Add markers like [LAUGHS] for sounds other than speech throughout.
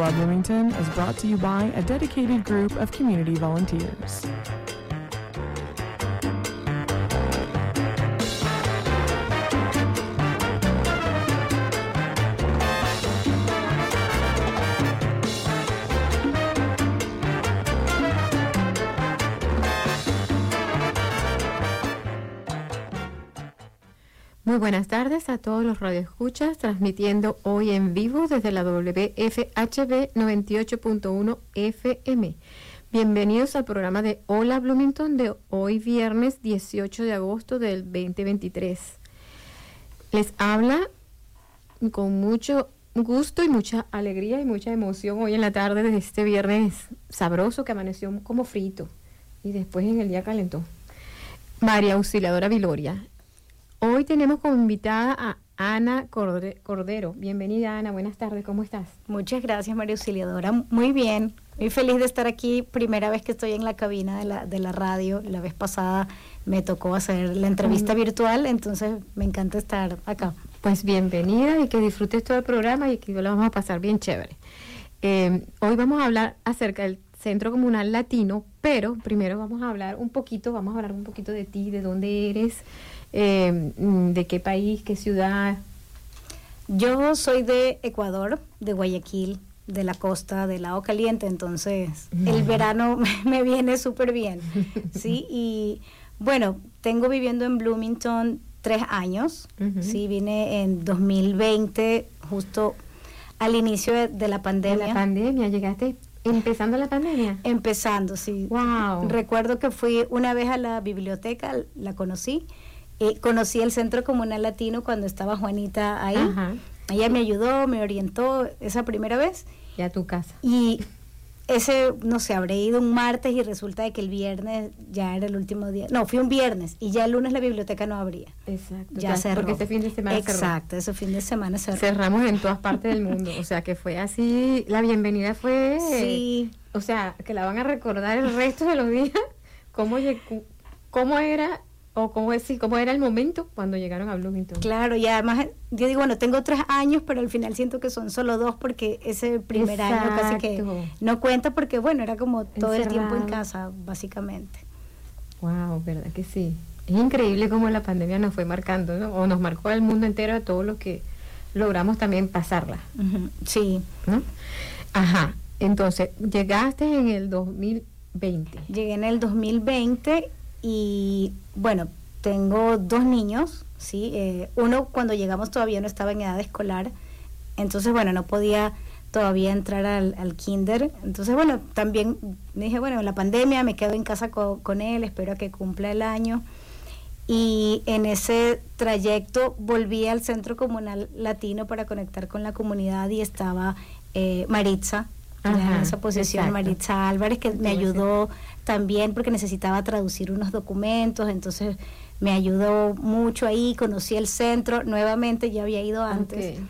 Hola Bloomington is brought to you by a dedicated group of community volunteers. Muy buenas tardes a todos los radioescuchas, transmitiendo hoy en vivo desde la WFHB 98.1 FM. Bienvenidos al programa de Hola Bloomington de hoy viernes 18 de agosto del 2023. Les habla con mucho gusto y mucha alegría y mucha emoción hoy en la tarde de este viernes sabroso que amaneció como frito y después en el día calentó. María Auxiliadora Viloria, Hoy tenemos como invitada a Ana Cordero. Bienvenida Ana, buenas tardes, ¿cómo estás? Muchas gracias María Auxiliadora, muy bien, muy feliz de estar aquí, primera vez que estoy en la cabina de la, de la radio, la vez pasada me tocó hacer la entrevista virtual, entonces me encanta estar acá. Pues bienvenida y que disfrutes todo el programa y que lo vamos a pasar bien chévere. Eh, hoy vamos a hablar acerca del Centro Comunal Latino, pero primero vamos a hablar un poquito, vamos a hablar un poquito de ti, de dónde eres, eh, ¿De qué país, qué ciudad? Yo soy de Ecuador, de Guayaquil, de la costa del lado caliente, entonces el verano [LAUGHS] me viene súper bien, ¿sí? [LAUGHS] Y bueno, tengo viviendo en Bloomington tres años, ¿sí? Vine en 2020, justo al inicio de, la pandemia. la pandemia, llegaste empezando la pandemia. Empezando, sí. Wow. Recuerdo que fui una vez a la biblioteca, la conocí, eh, conocí el Centro Comunal Latino cuando estaba Juanita ahí. Ella me ayudó, me orientó esa primera vez. Y a tu casa. Y ese, no sé, habré ido un martes y resulta de que el viernes ya era el último día. No, fui un viernes y ya el lunes la biblioteca no abría. Exacto. Ya, cerró. Porque ese fin de semana Exacto, ese fin de semana cerró. Cerramos en todas partes del mundo. O sea que fue así, la bienvenida fue... Sí. O sea, que la van a recordar el resto de los días. ¿Cómo, cómo era o cómo, decir, cómo era el momento cuando llegaron a Bloomington. Claro, y además yo digo, bueno, tengo tres años, pero al final siento que son solo dos porque ese primer año casi que no cuenta porque, bueno, era como todo el tiempo en casa, básicamente. Wow, verdad que sí. Es increíble cómo la pandemia nos fue marcando, ¿no? O nos marcó al mundo entero a todo lo que logramos también pasarla. Sí. ¿No? Ajá. Entonces, llegaste en el 2020. Llegué en el 2020 y bueno, tengo dos niños, ¿sí? Eh, uno cuando llegamos todavía no estaba en edad escolar, entonces bueno, no podía todavía entrar al, kinder. Entonces bueno, también me dije, bueno, la pandemia me quedo en casa con, él, espero a que cumpla el año. Y en ese trayecto volví al Centro Comunal Latino para conectar con la comunidad y estaba eh, Maritza, en esa posición, Maritza Álvarez, que me ayudó también porque necesitaba traducir unos documentos, entonces me ayudó mucho ahí, conocí el centro, nuevamente ya había ido antes.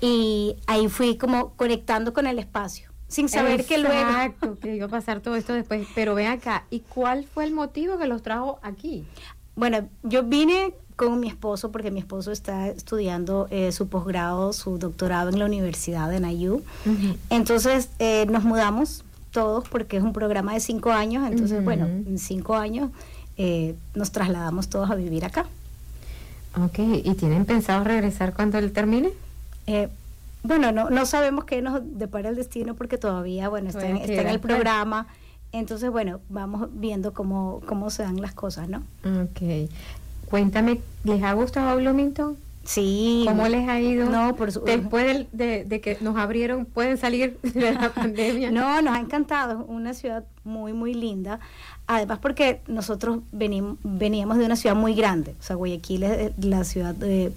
Y ahí fui como conectando con el espacio, sin saber que luego... Exacto, que iba a pasar todo esto después. Pero ven acá, ¿y cuál fue el motivo que los trajo aquí? Bueno, yo vine con mi esposo porque mi esposo está estudiando eh, su posgrado, su doctorado en la Universidad de NIU. Entonces eh, nos mudamos todos porque es un programa de cinco años, entonces bueno, en cinco años eh, nos trasladamos todos a vivir acá. Ok, ¿y tienen pensado regresar cuando él termine? Eh, bueno, no, no sabemos qué nos depara el destino porque todavía, bueno, está, en, está en el programa. Entonces, bueno, vamos viendo cómo, cómo se dan las cosas, ¿no? Ok. Cuéntame, ¿les ha gustado Bloomington? Sí. ¿Cómo les ha ido? No, por Después de, que nos abrieron, ¿pueden salir [LAUGHS] de la [LAUGHS] pandemia? no, nos ha encantado. Una ciudad muy, muy linda. Además porque nosotros venimos, veníamos de una ciudad muy grande. O sea, Guayaquil es la ciudad eh,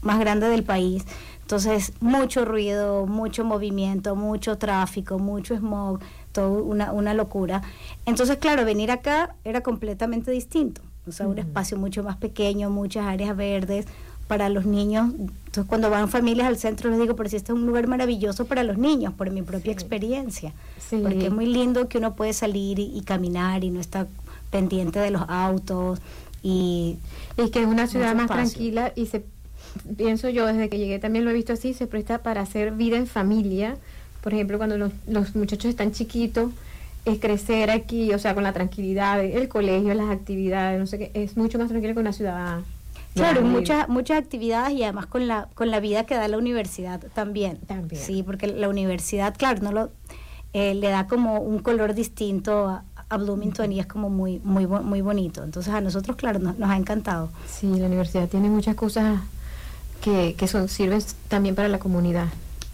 más grande del país. Entonces, mucho ruido, mucho movimiento, mucho tráfico, mucho smog, todo una, una locura. Entonces, claro, venir acá era completamente distinto. O sea, un espacio mucho más pequeño, muchas áreas verdes para los niños. Entonces, cuando van familias al centro, les digo, pero si este es un lugar maravilloso para los niños, por mi propia experiencia. Porque es muy lindo que uno puede salir y, caminar y no está pendiente de los autos. Y, y que es una ciudad más tranquila y se pienso yo, desde que llegué también lo he visto así, se presta para hacer vida en familia. Por ejemplo, cuando los, los muchachos están chiquitos, es crecer aquí, o sea, con la tranquilidad, el colegio, las actividades, no sé qué, es mucho más tranquilo que una ciudad. Claro, muchas muchas actividades y además con la con la vida que da la universidad también. También. Sí, porque la universidad, claro, no lo eh, le da como un color distinto a, a Bloomington y es como muy muy muy bonito. Entonces a nosotros, claro, nos, nos ha encantado. Sí, la universidad tiene muchas cosas que, que son, sirven también para la comunidad.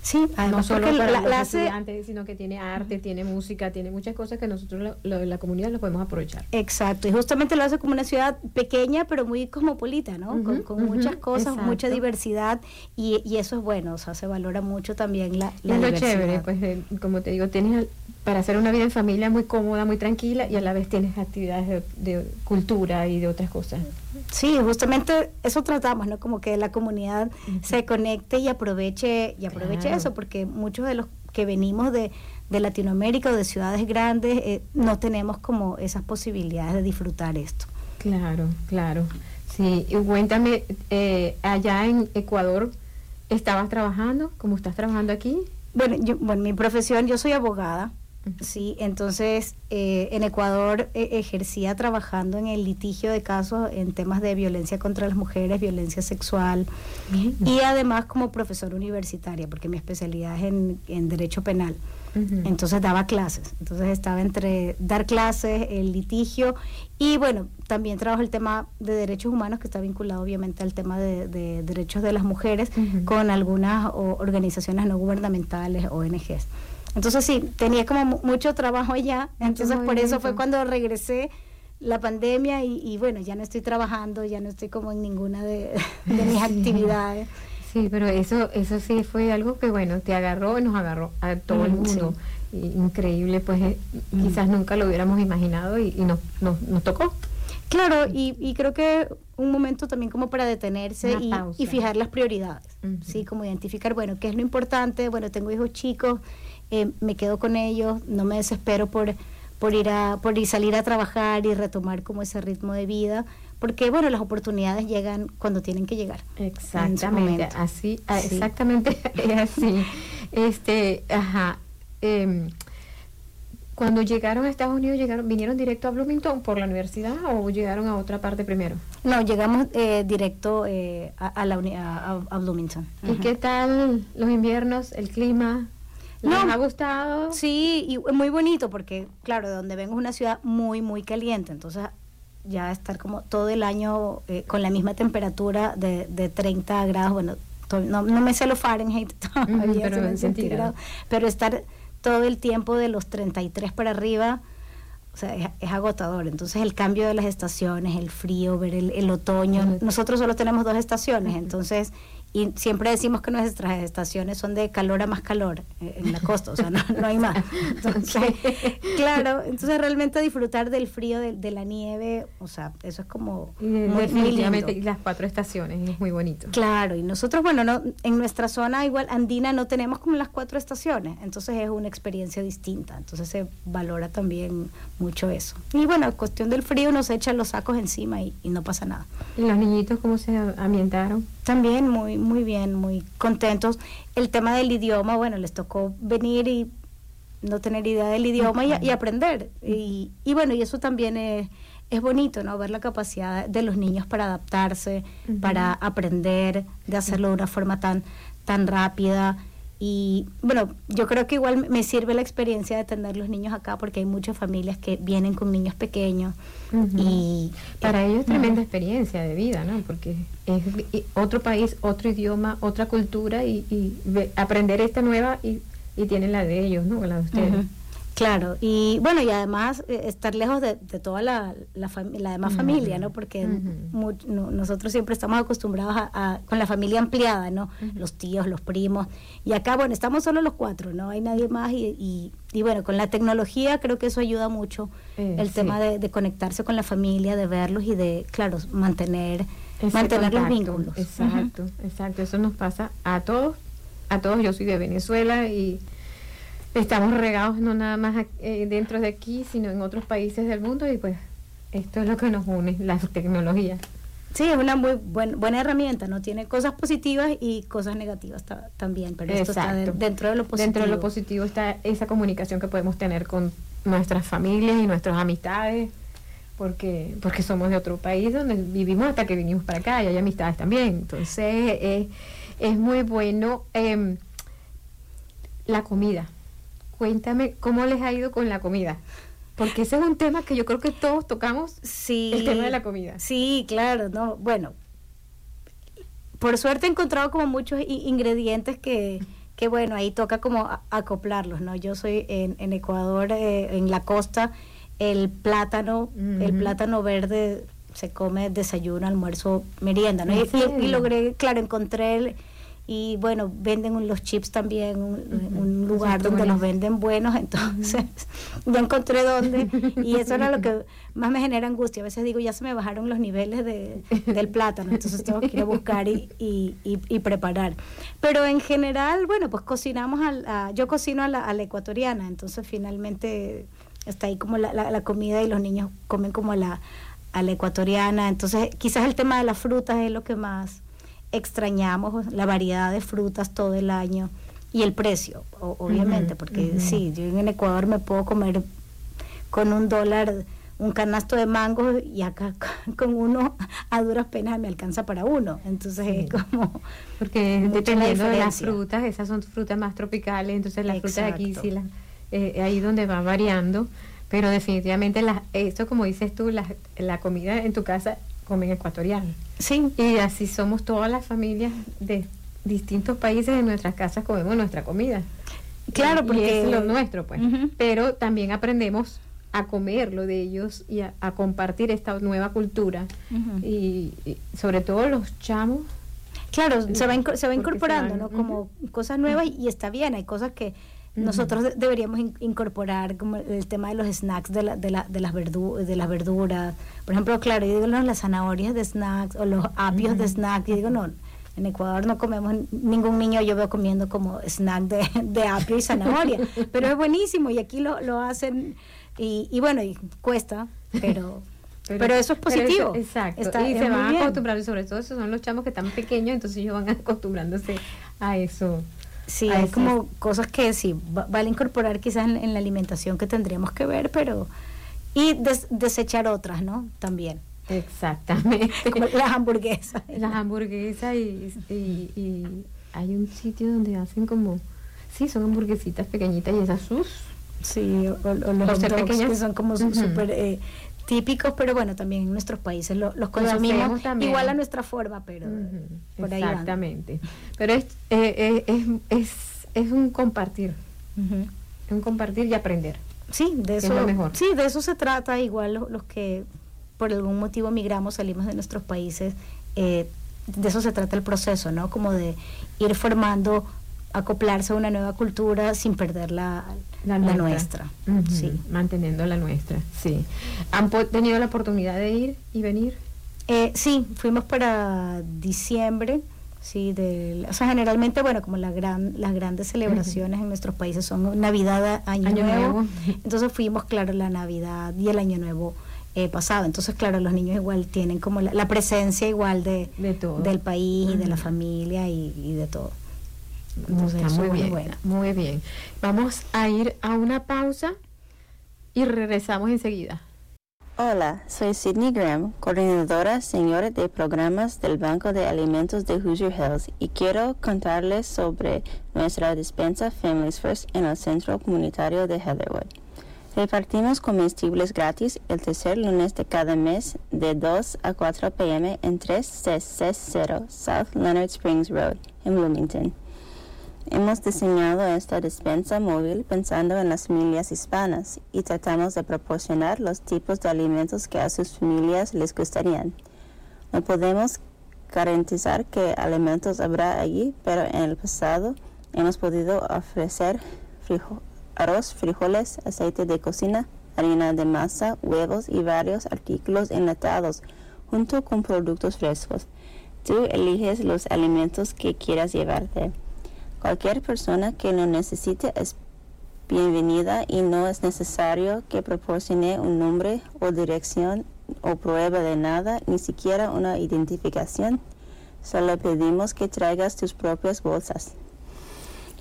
Sí, no solo para los estudiantes, sino que tiene arte, tiene música, tiene muchas cosas que nosotros lo, la comunidad lo podemos aprovechar. Exacto, y justamente lo hace como una ciudad pequeña, pero muy cosmopolita, ¿no? con, muchas cosas, mucha diversidad, y, y, eso es bueno, o sea, se valora mucho también la, la es lo chévere, pues eh, como te digo, tienes para hacer una vida en familia muy cómoda, muy tranquila, y a la vez tienes actividades de, de cultura y de otras cosas. Sí, justamente eso tratamos, ¿no? Como que la comunidad se conecte y aproveche y aproveche eso, porque muchos de los que venimos de, de Latinoamérica o de ciudades grandes eh, no tenemos como esas posibilidades de disfrutar esto. Claro, claro. Sí, y cuéntame, eh, allá en Ecuador, ¿estabas trabajando? ¿Cómo estás trabajando aquí? Bueno, yo, bueno, mi profesión, yo soy abogada. Sí, entonces eh, en Ecuador eh, ejercía trabajando en el litigio de casos en temas de violencia contra las mujeres, violencia sexual y además como profesora universitaria, porque mi especialidad es en, derecho penal. Entonces daba clases, entonces estaba entre dar clases, el litigio y bueno, también trabajo el tema de derechos humanos que está vinculado obviamente al tema de, derechos de las mujeres con algunas organizaciones no gubernamentales, ONGs. Entonces sí, tenía como mucho trabajo allá, entonces por eso fue cuando regresé la pandemia y, bueno, ya no estoy trabajando, ya no estoy como en ninguna de, [LAUGHS] mis actividades. Sí, pero eso eso sí fue algo que bueno, te agarró y nos agarró a todo el mundo. increíble, pues eh, quizás nunca lo hubiéramos imaginado y, nos, nos, tocó. Claro, y, creo que un momento también como para detenerse y, fijar las prioridades, ¿sí? Como identificar, bueno, qué es lo importante, bueno, tengo hijos chicos, eh, me quedo con ellos, no me desespero por, por, ir a, por ir salir a trabajar y retomar como ese ritmo de vida, porque bueno, las oportunidades llegan cuando tienen que llegar. Exactamente, así, ah, exactamente [LAUGHS] así. Este, ajá. Em, cuando llegaron a Estados Unidos, llegaron, ¿vinieron directo a Bloomington por la universidad o llegaron a otra parte primero? No, llegamos eh, directo eh, a, la a, Bloomington. ¿Y qué tal los inviernos, el clima? No, me ha gustado? Sí, y muy bonito porque, claro, de donde vengo es una ciudad muy, muy caliente, entonces ya estar como todo el año eh, con la misma temperatura de, de 30 grados, bueno, no, no, me sé lo Fahrenheit [LAUGHS] todavía, pero, pero estar todo el tiempo de los 33 para arriba, o sea, es, agotador. Entonces el cambio de las estaciones, el frío, ver el, el otoño, nosotros solo tenemos dos estaciones, entonces y siempre decimos que nuestras estaciones son de calor a más calor eh, en la costa, o sea, no, hay más. [LAUGHS] Entonces, claro, entonces realmente disfrutar del frío, de, la nieve, o sea, eso es como muy, lindo. Y las cuatro estaciones, es muy bonito. Claro, y nosotros, bueno, no, en nuestra zona igual andina no tenemos como las cuatro estaciones, entonces es una experiencia distinta, entonces se valora también mucho eso. Y bueno, cuestión del frío nos echan los sacos encima y, y no pasa nada. ¿Y los niñitos cómo se ambientaron? También muy, muy bien, muy contentos. El tema del idioma, bueno, les tocó venir y no tener idea del idioma y, aprender. Y, y, bueno, y eso también es, es bonito, ¿no? Ver la capacidad de los niños para adaptarse, para aprender, de hacerlo de una forma tan, tan rápida. Y bueno, yo creo que igual me sirve la experiencia de tener los niños acá porque hay muchas familias que vienen con niños pequeños y para ellos es tremenda experiencia de vida, ¿no? Porque es otro país, otro idioma, otra cultura y, aprender esta nueva y, y, tienen la de ellos, ¿no? La de ustedes. Claro, y bueno, y además eh, estar lejos de, toda la, la, la demás familia, ¿no? Porque nosotros siempre estamos acostumbrados a, con la familia ampliada, ¿no? Los tíos, los primos. Y acá, bueno, estamos solo los cuatro, no hay nadie más. Y, y, bueno, con la tecnología creo que eso ayuda mucho eh, el tema de, de, conectarse con la familia, de verlos y de, claro, mantener, mantener los vínculos. Exacto, exacto. Eso nos pasa a todos. A todos, yo soy de Venezuela y estamos regados no nada más eh, dentro de aquí, sino en otros países del mundo y pues esto es lo que nos une, la tecnología. Sí, es una muy buena herramienta, ¿no? Tiene cosas positivas y cosas negativas también, pero esto está dentro de lo positivo. Dentro de lo positivo está esa comunicación que podemos tener con nuestras familias y nuestras amistades, porque porque somos de otro país donde vivimos hasta que vinimos para acá y hay amistades también. Entonces, es muy bueno em, la comida cuéntame cómo les ha ido con la comida. Porque ese es un tema que yo creo que todos tocamos, sí, el tema de la comida. Sí, claro, no, bueno, por suerte he encontrado como muchos ingredientes que, que bueno, ahí toca como acoplarlos, ¿no? Yo soy en, en Ecuador, eh, en la costa, el plátano, el plátano verde se come desayuno, almuerzo, merienda, ¿no? Y, y, logré, claro, encontré el, y bueno, venden los chips también, un, lugar donde los venden buenos, [LAUGHS] entonces yo encontré dónde y eso era lo que [LAUGHS] más me genera angustia. A veces digo, ya se me bajaron los niveles de, del plátano, entonces tengo que ir a buscar y, y, y, preparar. Pero en general, bueno, pues cocinamos, a, yo cocino a la, a la, ecuatoriana, entonces finalmente está ahí como la, la, comida y los niños comen como a la, a la ecuatoriana, entonces quizás el tema de las frutas es lo que más extrañamos la variedad de frutas todo el año y el precio, obviamente, porque sí, yo en Ecuador me puedo comer con un dólar un canasto de mango y acá con uno a duras penas me alcanza para uno. Entonces es como... Porque dependiendo de las frutas, esas son frutas más tropicales, entonces las frutas aquí sí, las, eh, ahí donde va variando, pero definitivamente las, esto como dices tú, la, la comida en tu casa comen ecuatoriano. Sí. Y así somos todas las familias de distintos países en nuestras casas comemos nuestra comida. Claro, porque es lo nuestro, pues. Pero también aprendemos a comer lo de ellos y a, compartir esta nueva cultura. y, sobre todo los chamos. Claro, se va, se va incorporando, ¿no? Como cosas nuevas y está bien, hay cosas que nosotros deberíamos incorporar como el tema de los snacks de, la, de, la, de, las, de las verduras. Por ejemplo, claro, yo digo, no, las zanahorias de snacks o los apios de snacks. Yo digo, no, en Ecuador no comemos, ningún niño yo veo comiendo como snack de, [LAUGHS] de apio y zanahoria, [LAUGHS] pero es buenísimo y aquí lo, lo hacen y, y bueno, y cuesta, pero... [LAUGHS] Pero, eso es positivo. exacto. y se van acostumbrando, sobre todo esos son los chamos que están pequeños, entonces ellos van acostumbrándose a eso. Sí, hay como cosas que sí, vale incorporar quizás en, la alimentación que tendríamos que ver, pero... Y desechar otras, ¿no? También. Exactamente. Como las hamburguesas. [LAUGHS] Las hamburguesas y, y, hay un sitio donde hacen como... Sí, son hamburguesitas pequeñitas y esas sus... Sí, o, los dogs que son como súper eh, típicos, pero bueno, también en nuestros países los consumimos igual a nuestra forma, pero por ahí Exactamente. Pero es, eh, eh, es, es, es, un compartir, un compartir y aprender. Sí, de eso, mejor. sí, de eso se trata. Igual los, que por algún motivo migramos, salimos de nuestros países, eh, de eso se trata el proceso, ¿no? Como de ir formando acoplarse a una nueva cultura sin perder la, la, nuestra, sí. manteniendo la nuestra, sí. ¿Han tenido la oportunidad de ir y venir? Eh, sí, fuimos para diciembre, sí, de, o sea, generalmente, bueno, como la gran, las grandes celebraciones en nuestros países son Navidad, Año, Nuevo, entonces fuimos, claro, la Navidad y el Año Nuevo eh, pasado, entonces, claro, los niños igual tienen como la, presencia igual de, del país y de la familia y de todo muy bien, muy bien. Vamos a ir a una pausa y regresamos enseguida. Hola, soy Sidney Graham, coordinadora señora de programas del Banco de Alimentos de Hoosier Hills y quiero contarles sobre nuestra despensa Families First en el Centro Comunitario de Heatherwood. Repartimos comestibles gratis el tercer lunes de cada mes de 2 a 4 pm en 3660 South Leonard Springs Road en Bloomington. Hemos diseñado esta despensa móvil pensando en las familias hispanas y tratamos de proporcionar los tipos de alimentos que a sus familias les gustarían. No podemos garantizar qué alimentos habrá allí, pero en el pasado hemos podido ofrecer arroz, frijoles, aceite de cocina, harina de masa, huevos y varios artículos enlatados junto con productos frescos. Tú eliges los alimentos que quieras llevarte. Cualquier persona que lo necesite es bienvenida y no es necesario que proporcione un nombre o dirección o prueba de nada, ni siquiera una identificación. Solo pedimos que traigas tus propias bolsas.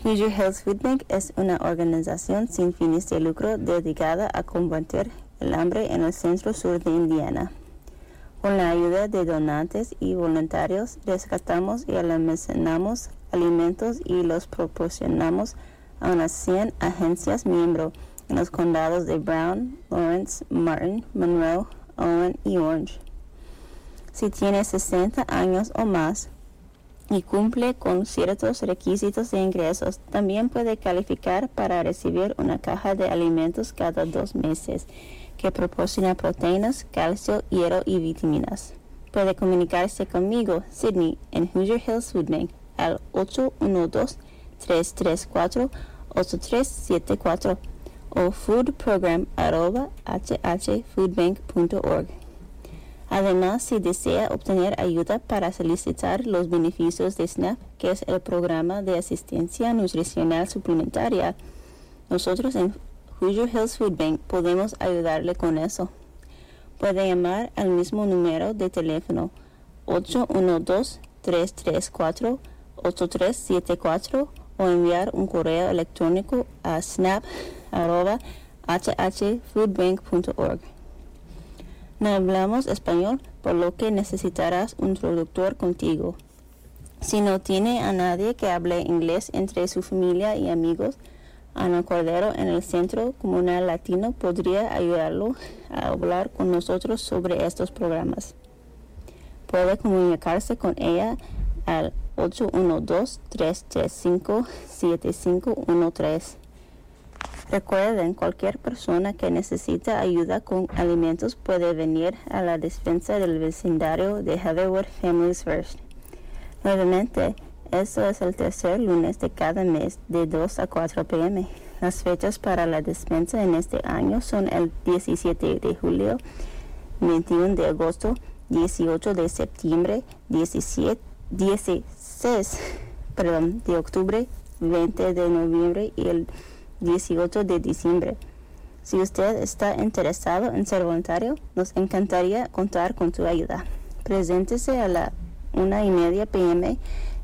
Hoosier Health Food Bank es una organización sin fines de lucro dedicada a combatir el hambre en el centro sur de Indiana. Con la ayuda de donantes y voluntarios, rescatamos y almacenamos alimentos y los proporcionamos a unas 100 agencias miembro en los condados de Brown, Lawrence, Martin, Monroe, Owen y Orange. Si tiene 60 años o más y cumple con ciertos requisitos de ingresos, también puede calificar para recibir una caja de alimentos cada dos meses que proporciona proteínas, calcio, hierro y vitaminas. Puede comunicarse conmigo, Sydney, en Hoosier Hills Food Bank al 812-334-8374 o foodprogram.hhfoodbank.org. Además, si desea obtener ayuda para solicitar los beneficios de SNAP, que es el programa de asistencia nutricional suplementaria, nosotros en Hoosier Hills Food Bank podemos ayudarle con eso. Puede llamar al mismo número de teléfono 812-334-8374 o enviar un correo electrónico a snap.hhfoodbank.org. No hablamos español, por lo que necesitarás un traductor contigo. Si no tiene a nadie que hable inglés entre su familia y amigos, Ana Cordero en el Centro Comunal Latino podría ayudarlo a hablar con nosotros sobre estos programas. Puede comunicarse con ella al 812-335-7513. Recuerden, cualquier persona que necesita ayuda con alimentos puede venir a la despensa del vecindario de Heatherwood Families First. Nuevamente, eso es el tercer lunes de cada mes de 2 a 4 pm. Las fechas para la despensa en este año son el 17 de julio, 21 de agosto, 18 de septiembre, 17, 16 perdón, de octubre, 20 de noviembre y el 18 de diciembre. Si usted está interesado en ser voluntario, nos encantaría contar con tu ayuda. Preséntese a la una y media pm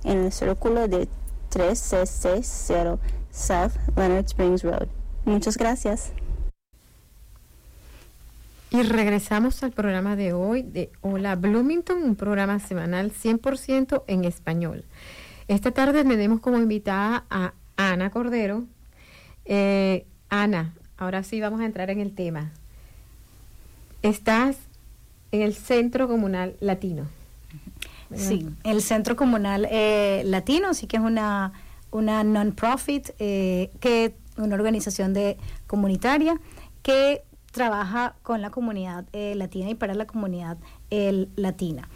en el círculo de 3660 South Leonard Springs Road. Muchas gracias. Y regresamos al programa de hoy de Hola Bloomington, un programa semanal 100% en español. Esta tarde tenemos como invitada a Ana Cordero. Eh, Ana, ahora sí vamos a entrar en el tema. Estás en el Centro Comunal Latino. Sí, el Centro Comunal eh, Latino, sí que es una, una non-profit, eh, que una organización de comunitaria que trabaja con la comunidad eh, latina y para la comunidad latina.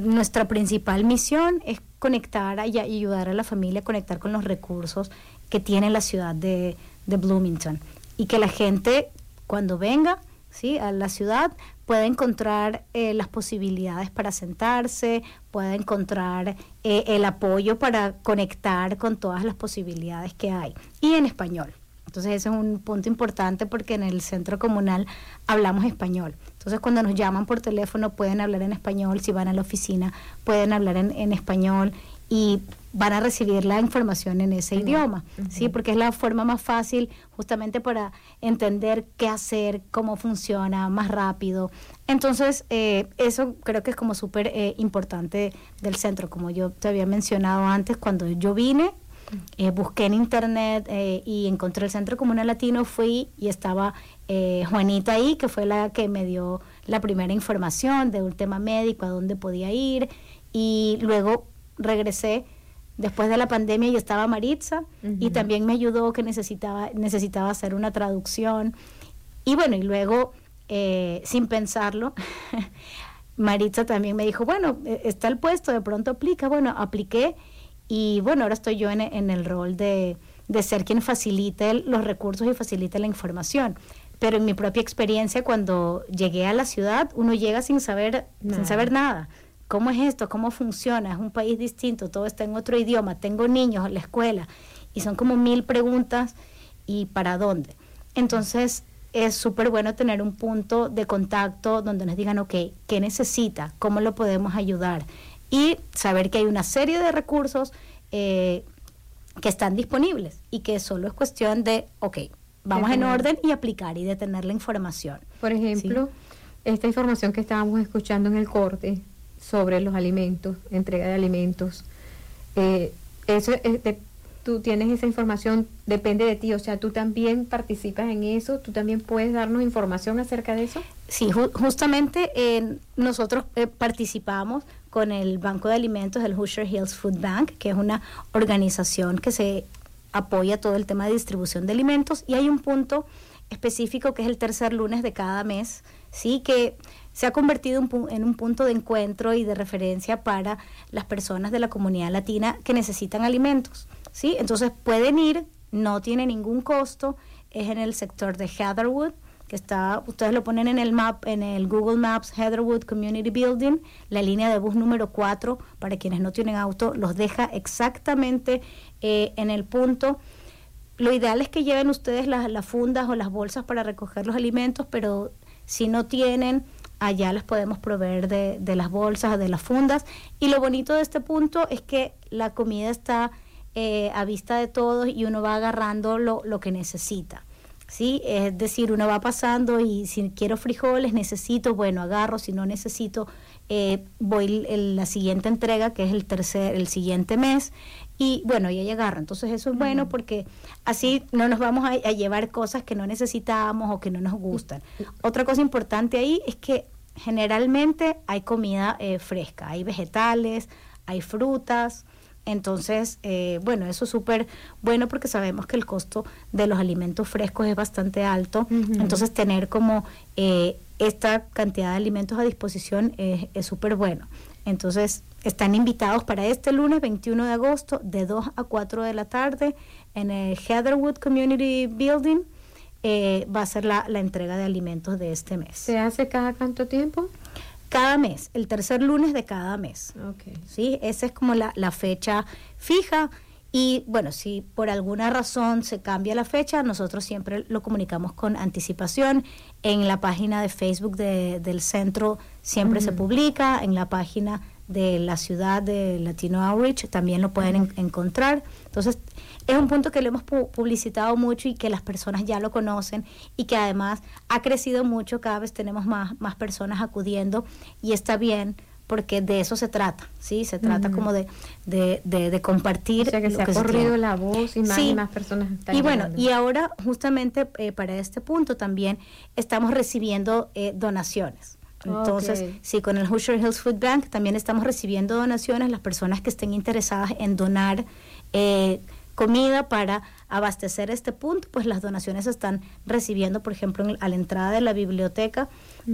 nuestra principal misión es conectar y ayudar a la familia a conectar con los recursos que tiene la ciudad de, Bloomington y que la gente cuando venga ¿sí? a la ciudad puede encontrar eh, las posibilidades para sentarse, puede encontrar eh, el apoyo para conectar con todas las posibilidades que hay. Y en español. Entonces ese es un punto importante porque en el centro comunal hablamos español. Entonces cuando nos llaman por teléfono pueden hablar en español, si van a la oficina pueden hablar en, en español y van a recibir la información en ese idioma, ¿sí? Porque es la forma más fácil justamente para entender qué hacer, cómo funciona más rápido. Entonces, eh, eso creo que es como súper eh, importante del centro, como yo te había mencionado antes, cuando yo vine, eh, busqué en internet y encontré el Centro Comunal Latino, fui y estaba Juanita ahí, que fue la que me dio la primera información de un tema médico, a dónde podía ir, y luego regresé después de la pandemia y estaba Maritza y también me ayudó que necesitaba, necesitaba hacer una traducción. Y bueno, y luego, eh, sin pensarlo, [LAUGHS] Maritza también me dijo, bueno, e, está el puesto, de pronto aplica. Bueno, apliqué y bueno, ahora estoy yo en, en el rol de, de, ser quien facilite los recursos y facilite la información. Pero en mi propia experiencia, cuando llegué a la ciudad, uno llega sin saber, sin saber nada ¿Cómo es esto? ¿Cómo funciona? Es un país distinto, todo está en otro idioma, tengo niños en la escuela y son como mil preguntas y para dónde. Entonces es súper bueno tener un punto de contacto donde nos digan, ok, ¿qué necesita? ¿Cómo lo podemos ayudar? Y saber que hay una serie de recursos eh, que están disponibles y que solo es cuestión de, ok, vamos en orden y aplicar y de tener la información. Por ejemplo, esta información que estábamos escuchando en el corte, sobre los alimentos, entrega de alimentos. Eh, eso tú tienes esa información, depende de ti, o sea, tú también participas en eso, tú también puedes darnos información acerca de eso. Sí, justamente nosotros eh, participamos con el Banco de Alimentos del Hoosier Hills Food Bank, que es una organización que se apoya todo el tema de distribución de alimentos y hay un punto específico que es el tercer lunes de cada mes, sí, que se ha convertido en un punto de encuentro y de referencia para las personas de la comunidad latina que necesitan alimentos. ¿sí? Entonces pueden ir, no tiene ningún costo, es en el sector de Heatherwood, que está, ustedes lo ponen en el map, en el Google Maps, Heatherwood Community Building, la línea de bus número 4, para quienes no tienen auto, los deja exactamente eh, en el punto. Lo ideal es que lleven ustedes las, fundas o las bolsas para recoger los alimentos, pero si no tienen, allá les podemos proveer de, de las bolsas, de las fundas. Y lo bonito de este punto es que la comida está eh, a vista de todos y uno va agarrando lo, lo que necesita. ¿Sí? Es decir, uno va pasando y si quiero frijoles, necesito, bueno, agarro, si no necesito, eh, voy en la siguiente entrega, que es el tercer, el siguiente mes, y bueno, y ahí agarro. Entonces eso es bueno porque así no nos vamos a, llevar cosas que no necesitamos o que no nos gustan. Otra cosa importante ahí es que generalmente hay comida eh, fresca, hay vegetales, hay frutas, entonces, eh, bueno, eso es súper bueno porque sabemos que el costo de los alimentos frescos es bastante alto. Entonces, tener como eh, esta cantidad de alimentos a disposición es súper bueno. Entonces, están invitados para este lunes 21 de agosto de 2 a 4 de la tarde en el Heatherwood Community Building. Eh, va a ser la, la entrega de alimentos de este mes. ¿Se hace cada cuánto tiempo? Cada mes, el tercer lunes de cada mes. Okay. ¿sí? Esa es como la, fecha fija. Y bueno, si por alguna razón se cambia la fecha, nosotros siempre lo comunicamos con anticipación. En la página de Facebook del centro siempre se publica, en la página de la ciudad de Latino Outreach también lo pueden encontrar. Entonces, es un punto que lo hemos publicitado mucho y que las personas ya lo conocen y que además ha crecido mucho, cada vez tenemos más, más personas acudiendo y está bien porque de eso se trata, ¿sí? Se trata como de, de, de, compartir. O sea, que se ha corrido la voz y más y más personas están Y bueno, y ahora justamente eh, para este punto también estamos recibiendo eh, donaciones. Entonces, sí, con el Hoosier Hills Food Bank también estamos recibiendo donaciones, las personas que estén interesadas en donar eh, comida para abastecer este punto, pues las donaciones están recibiendo, por ejemplo, a la entrada de la biblioteca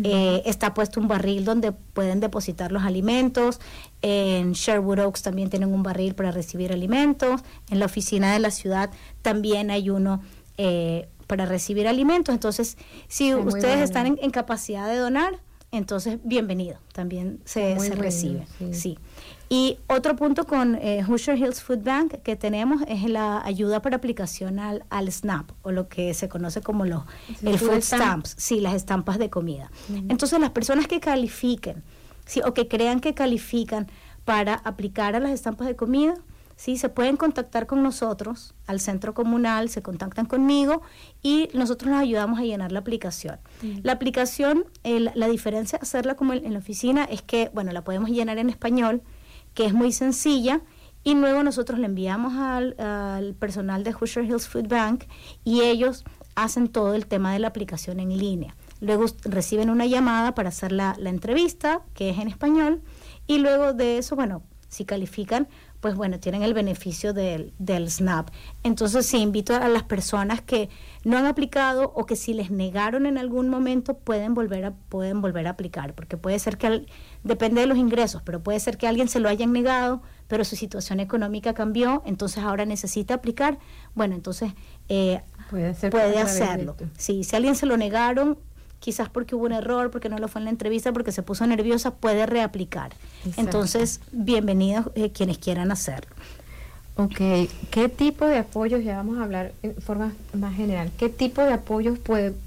eh, está puesto un barril donde pueden depositar los alimentos, en Sherwood Oaks también tienen un barril para recibir alimentos, en la oficina de la ciudad también hay uno eh, para recibir alimentos, entonces si ustedes están en, capacidad de donar, entonces bienvenido, también se, recibe, sí. Y otro punto con eh, Hoosier Hills Food Bank que tenemos es la ayuda para aplicación al, al SNAP, o lo que se conoce como los, el Food Stamps, sí, las estampas de comida. Entonces, las personas que califiquen, sí, o que crean que califican para aplicar a las estampas de comida, sí, se pueden contactar con nosotros al centro comunal, se contactan conmigo y nosotros nos ayudamos a llenar la aplicación. La aplicación, la diferencia hacerla como en la oficina es que, bueno, la podemos llenar en español, que es muy sencilla, y luego nosotros le enviamos al, personal de Hoosier Hills Food Bank y ellos hacen todo el tema de la aplicación en línea. Luego reciben una llamada para hacer la, entrevista, que es en español, y luego de eso, bueno, si califican, pues bueno, tienen el beneficio del, del SNAP. Entonces sí invito a las personas que no han aplicado o que si les negaron en algún momento pueden volver a, pueden volver a aplicar, porque puede ser que, depende de los ingresos, pero puede ser que alguien se lo hayan negado, pero su situación económica cambió, entonces ahora necesita aplicar, bueno, entonces eh, puede, puede hacerlo. Sí, si a alguien se lo negaron, quizás porque hubo un error, porque no lo fue en la entrevista, porque se puso nerviosa, puede reaplicar. Entonces, bienvenidos eh, quienes quieran hacerlo. Ok, ¿qué tipo de apoyos, ya vamos a hablar en forma más general, qué tipo de apoyos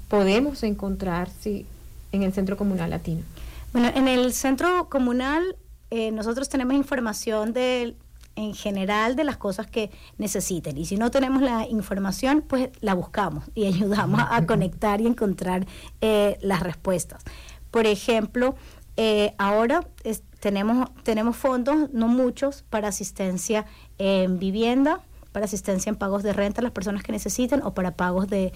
podemos encontrar si, en el Centro Comunal Latino? Bueno, en el Centro Comunal eh, nosotros tenemos información del en general de las cosas que necesiten. Y si no tenemos la información, pues la buscamos y ayudamos a, conectar y encontrar eh, las respuestas. Por ejemplo, eh, ahora tenemos, tenemos fondos, no muchos, para asistencia en vivienda, para asistencia en pagos de renta a las personas que necesitan o para pagos de,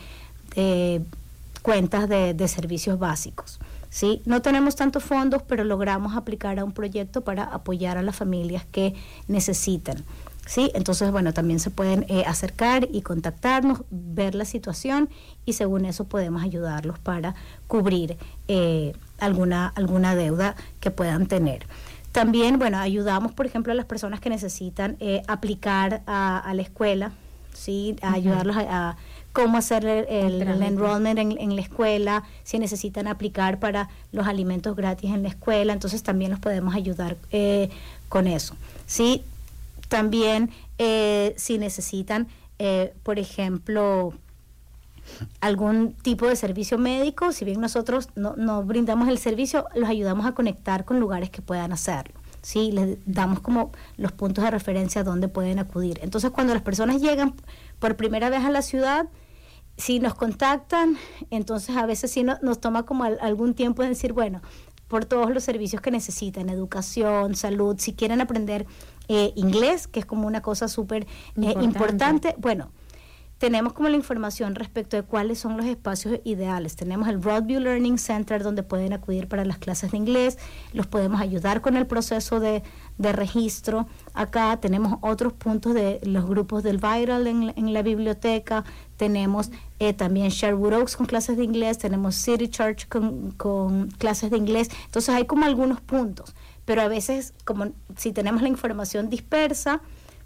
cuentas de, de servicios básicos. ¿Sí? No tenemos tantos fondos, pero logramos aplicar a un proyecto para apoyar a las familias que necesitan. ¿sí? Entonces, bueno, también se pueden eh, acercar y contactarnos, ver la situación y según eso podemos ayudarlos para cubrir eh, alguna, alguna deuda que puedan tener. También, bueno, ayudamos, por ejemplo, a las personas que necesitan eh, aplicar a, la escuela, ¿sí? A ayudarlos a cómo hacer el, enrollment en, la escuela, si necesitan aplicar para los alimentos gratis en la escuela, entonces también los podemos ayudar eh, con eso. ¿sí? También eh, si necesitan, eh, por ejemplo, algún tipo de servicio médico, si bien nosotros no, no brindamos el servicio, los ayudamos a conectar con lugares que puedan hacerlo. ¿sí? Les damos como los puntos de referencia a donde pueden acudir. Entonces, cuando las personas llegan por primera vez a la ciudad, si nos contactan, entonces a veces sí nos toma como algún tiempo en decir, bueno, por todos los servicios que necesitan, educación, salud, si quieren aprender eh, inglés, que es como una cosa súper eh, importante, bueno, tenemos como la información respecto de cuáles son los espacios ideales. Tenemos el Broadview Learning Center donde pueden acudir para las clases de inglés, los podemos ayudar con el proceso de, registro. Acá tenemos otros puntos de los grupos del Viral en, la biblioteca, tenemos eh, también Sherwood Oaks con clases de inglés, tenemos City Church con, con clases de inglés. Entonces hay como algunos puntos, pero a veces como si tenemos la información dispersa,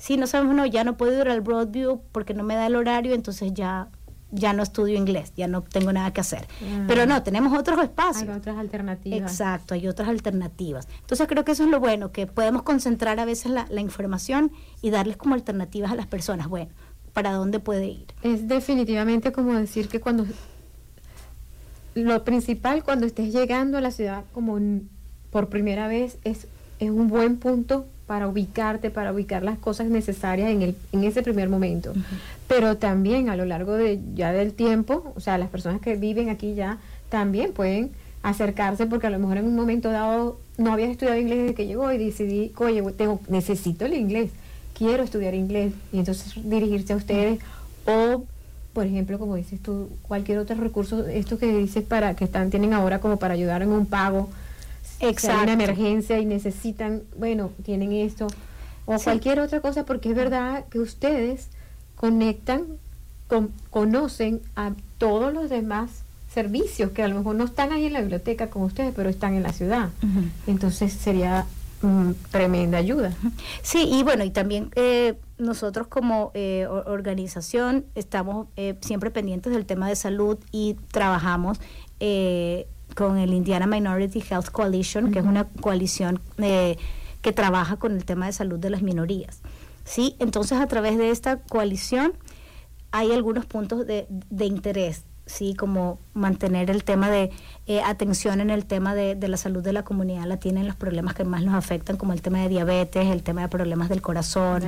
si no sabemos, no, ya no puedo ir al Broadview porque no me da el horario, entonces ya ya no estudio inglés, ya no tengo nada que hacer. Ah. Pero no, tenemos otros espacios. Hay otras alternativas. Exacto, hay otras alternativas. Entonces creo que eso es lo bueno, que podemos concentrar a veces la, la información y darles como alternativas a las personas. Bueno, ¿para dónde puede ir? Es definitivamente como decir que cuando... Lo principal cuando estés llegando a la ciudad como por primera vez es, es un buen punto para ubicarte, para ubicar las cosas necesarias en, el, en ese primer momento. Pero también a lo largo de ya del tiempo, o sea, las personas que viven aquí ya también pueden acercarse porque a lo mejor en un momento dado no habías estudiado inglés desde que llegó y decidí, oye, tengo, necesito el inglés, quiero estudiar inglés y entonces dirigirse a ustedes o por ejemplo, como dices tú, cualquier otro recurso, esto que dices para que están tienen ahora como para ayudar en un pago, Exacto. una emergencia y necesitan, bueno, tienen esto, o cualquier otra cosa, porque es verdad que ustedes conectan, con, conocen a todos los demás servicios que a lo mejor no están ahí en la biblioteca con ustedes, pero están en la ciudad. Entonces sería mm, tremenda ayuda. Sí, y bueno, y también eh, nosotros como eh, organización estamos eh, siempre pendientes del tema de salud y trabajamos eh, con el Indiana Minority Health Coalition, que es una coalición eh, que trabaja con el tema de salud de las minorías. ¿sí? Entonces, a través de esta coalición hay algunos puntos de, interés, ¿sí? como mantener el tema de eh, atención en el tema de, la salud de la comunidad latina en los problemas que más nos afectan, como el tema de diabetes, el tema de problemas del corazón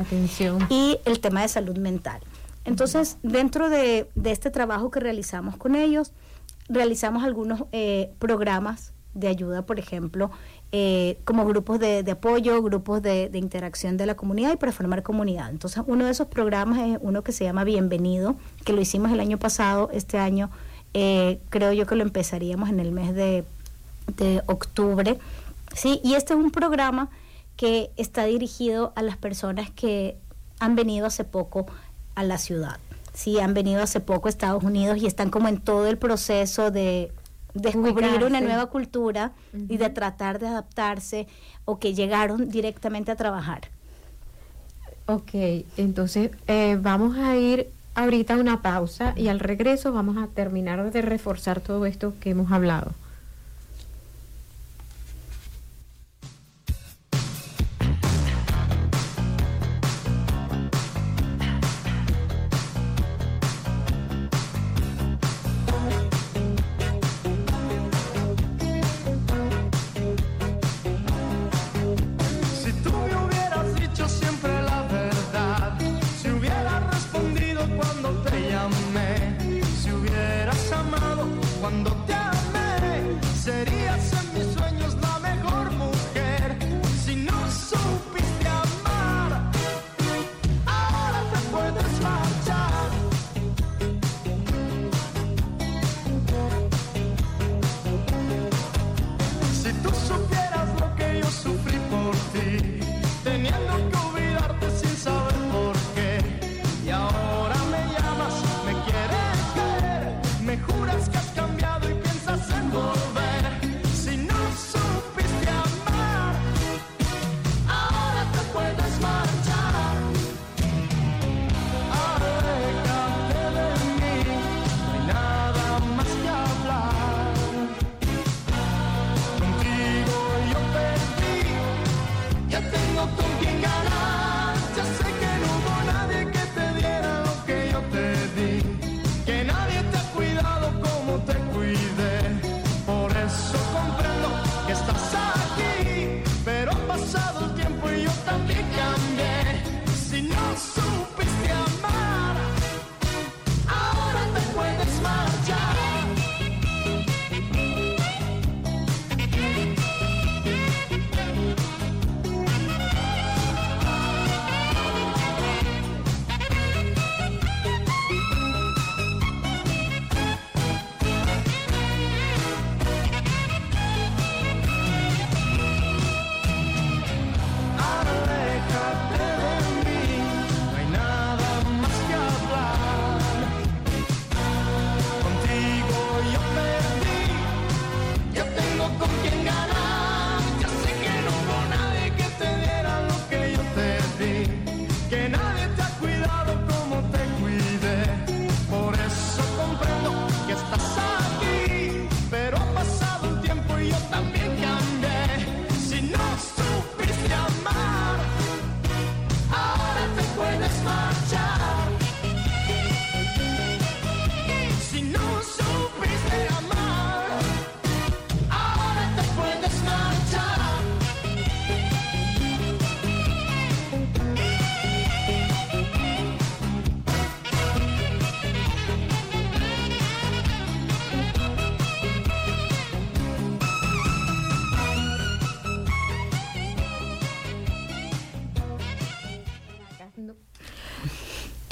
y el tema de salud mental. Entonces, dentro de, de este trabajo que realizamos con ellos, realizamos algunos eh, programas de ayuda, por ejemplo, eh, como grupos de, apoyo, grupos de, interacción de la comunidad y para formar comunidad. Entonces, uno de esos programas es uno que se llama Bienvenido, que lo hicimos el año pasado, este año eh, creo yo que lo empezaríamos en el mes de, de octubre. ¿sí? Y este es un programa que está dirigido a las personas que han venido hace poco a la ciudad. Sí, han venido hace poco a Estados Unidos y están como en todo el proceso de descubrir una nueva cultura y de tratar de adaptarse o que llegaron directamente a trabajar. Ok, entonces eh, vamos a ir ahorita a una pausa y al regreso vamos a terminar de reforzar todo esto que hemos hablado.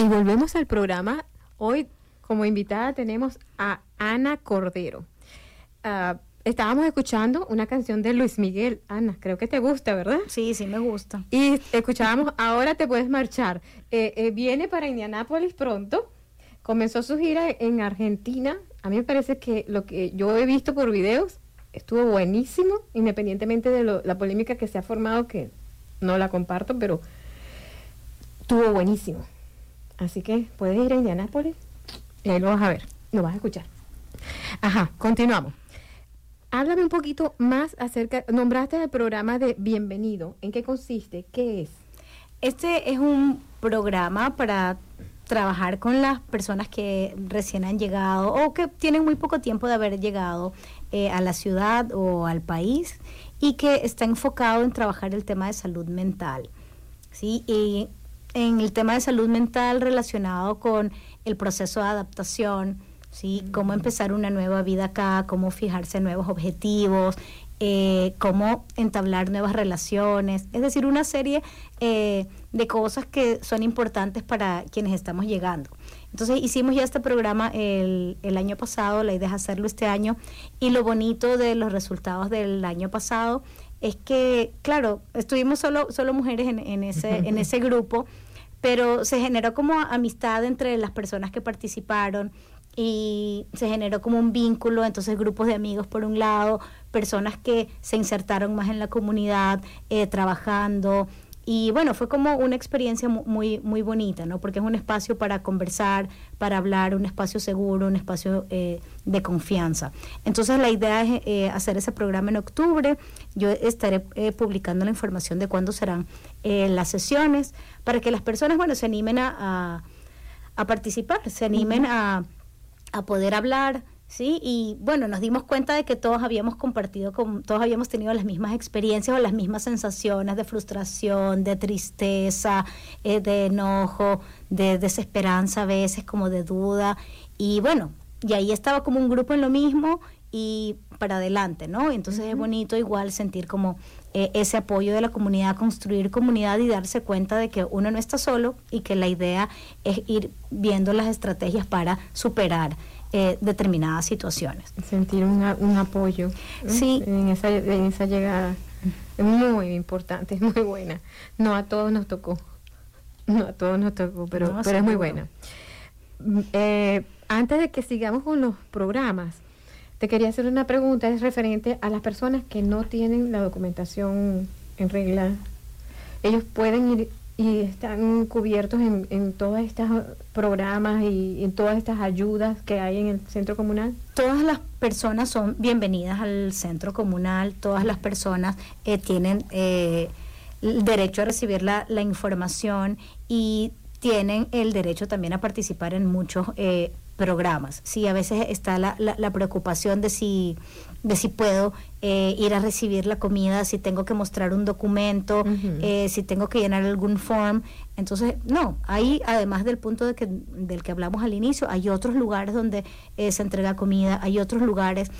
Y volvemos al programa. Hoy como invitada tenemos a Ana Cordero. Ah, estábamos escuchando una canción de Luis Miguel. Ana, creo que te gusta, ¿verdad? Sí, sí, me gusta. Y escuchábamos Ahora te puedes marchar. Eh, eh, viene para Indianápolis pronto. Comenzó su gira en Argentina. A mí me parece que lo que yo he visto por videos estuvo buenísimo, independientemente de la polémica que se ha formado, que no la comparto, pero estuvo buenísimo. Así que puedes ir a Indianápolis y ahí lo vas a ver, lo vas a escuchar. Ajá, continuamos. Háblame un poquito más acerca, nombraste el programa de Bienvenido, ¿en qué consiste? ¿Qué es? Este es un programa para trabajar con las personas que recién han llegado o que tienen muy poco tiempo de haber llegado eh, a la ciudad o al país y que está enfocado en trabajar el tema de salud mental. ¿sí? Y en el tema de salud mental relacionado con el proceso de adaptación, ¿sí? Cómo empezar una nueva vida acá, cómo fijarse nuevos objetivos, eh, cómo entablar nuevas relaciones, es decir, una serie eh, de cosas que son importantes para quienes estamos llegando. Entonces hicimos ya este programa el, el año pasado, la idea es hacerlo este año y lo bonito de los resultados del año pasado es que, claro, estuvimos solo, solo mujeres en, en ese, en [LAUGHS] ese grupo, pero se generó como amistad entre las personas que participaron y se generó como un vínculo, entonces grupos de amigos por un lado, personas que se insertaron más en la comunidad, eh, trabajando, y bueno, fue como una experiencia muy, muy bonita, ¿no? Porque es un espacio para conversar, para hablar, un espacio seguro, un espacio eh, de confianza. Entonces la idea es eh, hacer ese programa en octubre. Yo estaré eh, publicando la información de cuándo serán las sesiones para que las personas, bueno, se animen a, a, participar, se animen a, a poder hablar, ¿sí? Y bueno, nos dimos cuenta de que todos habíamos compartido, con, todos habíamos tenido las mismas experiencias o las mismas sensaciones de frustración, de tristeza, eh, de enojo, de desesperanza a veces, como de duda. Y bueno, y ahí estaba como un grupo en lo mismo y para adelante, ¿no? Entonces es bonito igual sentir como eh, ese apoyo de la comunidad, construir comunidad y darse cuenta de que uno no está solo y que la idea es ir viendo las estrategias para superar eh, determinadas situaciones. Sentir un apoyo sí. en, esa, en esa llegada. Es muy importante, es muy buena. No a todos nos tocó. No a todos nos tocó, pero, pero es muy buena. Mm, eh, antes de que sigamos con los programas, te quería hacer una pregunta, es referente a las personas que no tienen la documentación en regla. Ellos pueden ir y están cubiertos en, en todos estos programas y en todas estas ayudas que hay en el centro comunal? Todas las personas son bienvenidas al centro comunal, todas las personas eh, tienen eh, el derecho a recibir la, la, información y tienen el derecho también a participar en muchos eh, programas. Sí, a veces está la, la, preocupación de si, de si puedo eh, ir a recibir la comida, si tengo que mostrar un documento, eh, si tengo que llenar algún form. Entonces, no, ahí además del punto de que, del que hablamos al inicio, hay otros lugares donde eh, se entrega comida, hay otros lugares,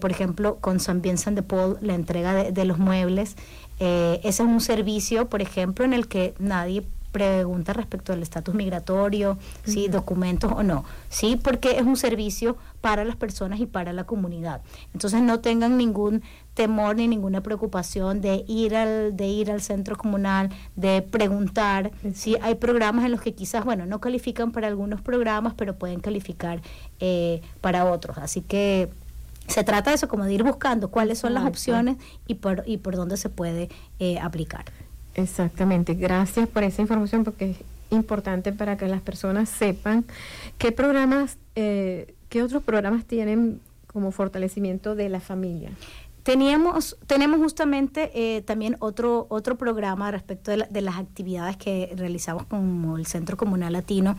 por ejemplo, con San Vincent de Paul, la entrega de, de los muebles. ese es un servicio, por ejemplo, en el que nadie pregunta respecto al estatus migratorio, si documentos o no, sí, porque es un servicio para las personas y para la comunidad. Entonces no tengan ningún temor ni ninguna preocupación de ir al de ir al centro comunal, de preguntar. si hay programas en los que quizás, bueno, no califican para algunos programas, pero pueden calificar eh, para otros. Así que se trata de eso, como de ir buscando cuáles son las opciones y por, y por dónde se puede eh, aplicar. Exactamente, gracias por esa información porque es importante para que las personas sepan qué programas, eh, qué otros programas tienen como fortalecimiento de la familia. Teníamos, tenemos justamente eh, también otro, otro programa respecto de, las actividades que realizamos como el Centro Comunal Latino,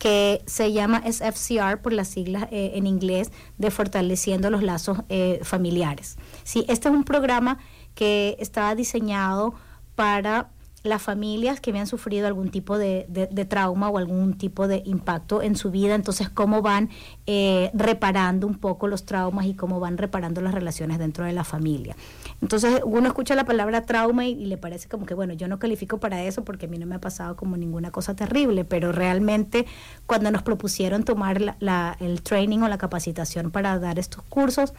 que se llama SFCR por las siglas eh, en inglés de Fortaleciendo los Lazos Familiares. Sí, este es un programa que estaba diseñado para las familias que habían sufrido algún tipo de, trauma o algún tipo de impacto en su vida, entonces cómo van eh, reparando un poco los traumas y cómo van reparando las relaciones dentro de la familia. Entonces uno escucha la palabra trauma y, le parece como que, bueno, yo no califico para eso porque a mí no me ha pasado como ninguna cosa terrible, pero realmente cuando nos propusieron tomar el training o la capacitación para dar estos cursos,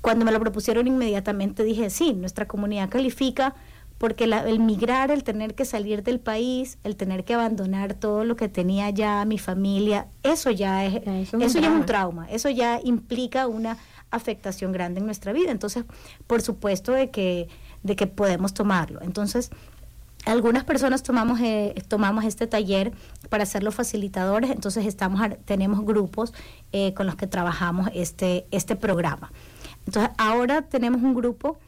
cuando me lo propusieron inmediatamente dije, sí, nuestra comunidad califica porque el migrar, el tener que salir del país, el tener que abandonar todo lo que tenía ya mi familia, eso ya es, eso, ya es un trauma, eso ya implica una afectación grande en nuestra vida. Entonces, por supuesto de que, de que podemos tomarlo. Entonces, algunas personas tomamos eh, tomamos este taller para ser los facilitadores, entonces estamos tenemos grupos eh, con los que trabajamos este este programa. Entonces, ahora tenemos un grupo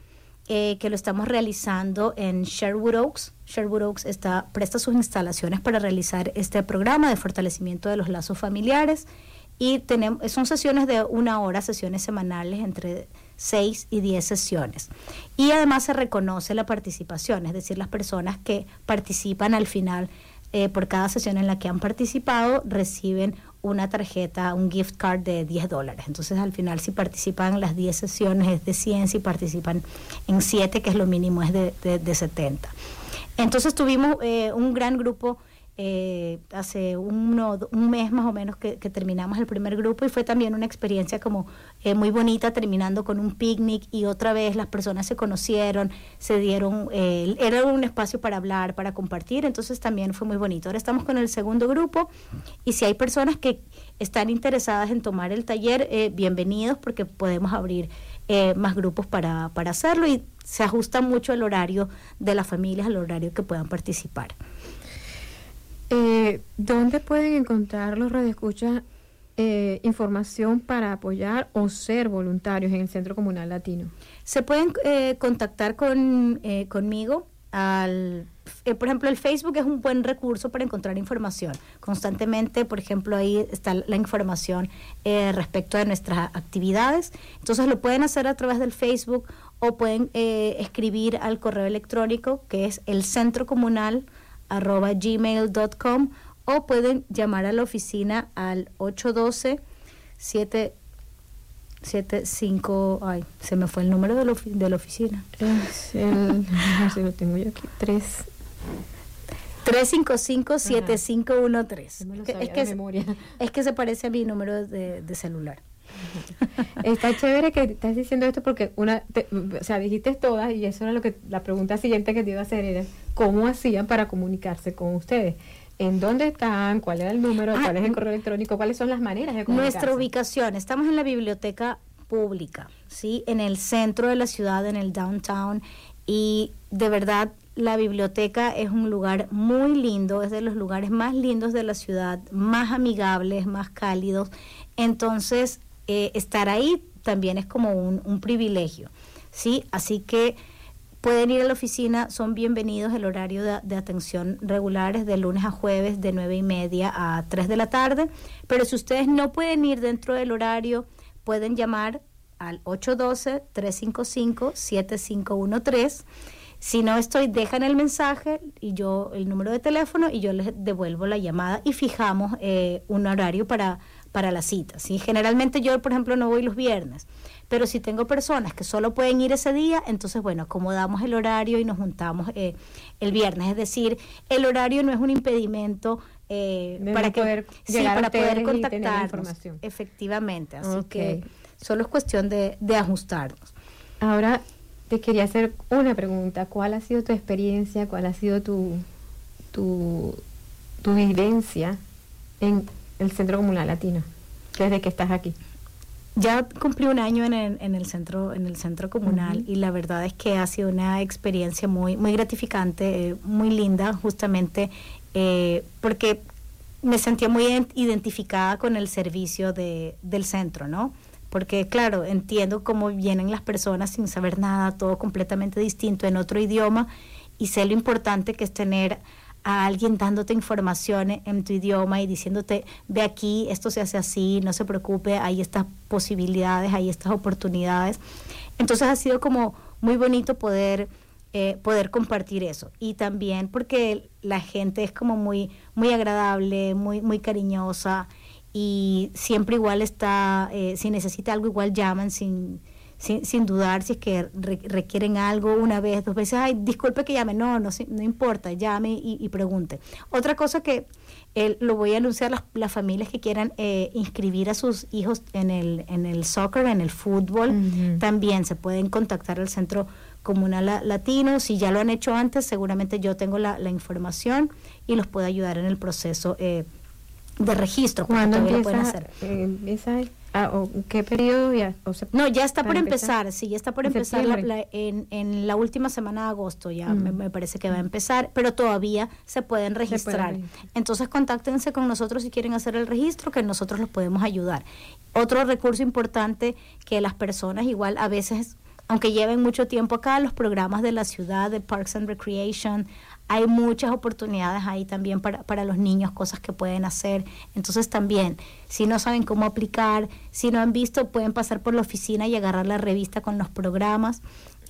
eh, que lo estamos realizando en Sherwood Oaks. Sherwood Oaks está, presta sus instalaciones para realizar este programa de fortalecimiento de los lazos familiares y tenemos, son sesiones de una hora, sesiones semanales entre seis y diez sesiones. Y además se reconoce la participación, es decir, las personas que participan al final eh, por cada sesión en la que han participado reciben una tarjeta, un gift card de 10 dólares. Entonces al final si participan en las 10 sesiones es de 100, si participan en 7, que es lo mínimo, es de, de, 70. Entonces tuvimos eh, un gran grupo eh, hace uno, un mes más o menos que, terminamos el primer grupo y fue también una experiencia como eh, muy bonita terminando con un picnic y otra vez las personas se conocieron, se dieron, eh, era un espacio para hablar, para compartir, entonces también fue muy bonito. Ahora estamos con el segundo grupo y si hay personas que están interesadas en tomar el taller, bienvenidos porque podemos abrir más grupos para, para hacerlo y se ajusta mucho el horario de las familias, al horario que puedan participar. Eh, ¿Dónde pueden encontrar los radioescuchas eh, información para apoyar o ser voluntarios en el Centro Comunal Latino? Se pueden eh, contactar con, eh, conmigo al por ejemplo, el Facebook es un buen recurso para encontrar información. Constantemente, por ejemplo, ahí está la información respecto de nuestras actividades. Entonces lo pueden hacer a través del Facebook o pueden escribir al correo electrónico que es el centro comunal arroba gmail.com o pueden llamar a la oficina al 812 775 ay, se me fue el número de la, de la oficina. Es el, [LAUGHS] no sé, lo tengo yo aquí, 3 355-7513. Es, que, es que se parece a mi número de, de celular. Está chévere que estás diciendo esto porque una, o sea, dijiste todas y eso era lo que la pregunta siguiente que te iba a hacer era cómo hacían para comunicarse con ustedes. ¿En dónde están? ¿Cuál era el número? ¿Cuál es el ah, correo electrónico? ¿Cuáles son las maneras de comunicarse? Nuestra ubicación, estamos en la biblioteca pública, ¿sí? En el centro de la ciudad, en el downtown y de verdad la biblioteca es un lugar muy lindo, es de los lugares más lindos de la ciudad, más amigables, más cálidos. Entonces, eh, estar ahí también es como un, privilegio, ¿sí? Así que pueden ir a la oficina, son bienvenidos. El horario de, atención regular es de lunes a jueves de nueve y media a 3 de la tarde. Pero si ustedes no pueden ir dentro del horario, pueden llamar al 812-355-7513. Si no estoy, dejan el mensaje y yo el número de teléfono y yo les devuelvo la llamada y fijamos eh, un horario para para la cita. ¿sí? Generalmente yo, por ejemplo, no voy los viernes, pero si tengo personas que solo pueden ir ese día, entonces, bueno, acomodamos el horario y nos juntamos eh, el viernes. Es decir, el horario no es un impedimento eh, para poder, para poder contactarnos. Efectivamente, así que solo es cuestión de, de ajustarnos. Ahora te quería hacer una pregunta. ¿Cuál ha sido tu experiencia? ¿Cuál ha sido tu, tu, tu vivencia en el Centro Comunal Latino, desde que estás aquí? Ya cumplí un año en el, en el centro en el centro comunal y la verdad es que ha sido una experiencia muy muy gratificante, eh, muy linda, justamente eh, porque me sentía muy identificada con el servicio de, del centro, ¿no? Porque claro, entiendo cómo vienen las personas sin saber nada, todo completamente distinto en otro idioma y sé lo importante que es tener a alguien dándote información en tu idioma y diciéndote, ve aquí, esto se hace así, no se preocupe, hay estas posibilidades, hay estas oportunidades. Entonces ha sido como muy bonito poder, eh, poder compartir eso. Y también porque la gente es como muy, muy agradable, muy, muy cariñosa y siempre igual está, eh, si necesita algo igual llaman sin sin, sin dudar si es que requieren algo una vez, dos veces, ay, disculpe que llame, no, no, no importa, llame y, pregunte. Otra cosa que lo voy a anunciar las, las familias que quieran eh, inscribir a sus hijos en el, en el soccer, en el fútbol, también se pueden contactar al centro comunal latino. Si ya lo han hecho antes, seguramente yo tengo la, la información y los puedo ayudar en el proceso eh, de registro. ¿Cuándo empieza, eh, Ah, ¿Qué periodo ya? no, ya está por empezar? sí, ya está por empezar en, en, la última semana de agosto, ya me, mm. parece que va a empezar, pero todavía se pueden registrar. Entonces contáctense con nosotros si quieren hacer el registro, que nosotros los podemos ayudar. Otro recurso importante que las personas igual a veces aunque lleven mucho tiempo acá, los programas de la ciudad, de Parks and Recreation, hay muchas oportunidades ahí también para, para los niños, cosas que pueden hacer. Entonces también, si no saben cómo aplicar, si no han visto, pueden pasar por la oficina y agarrar la revista con los programas.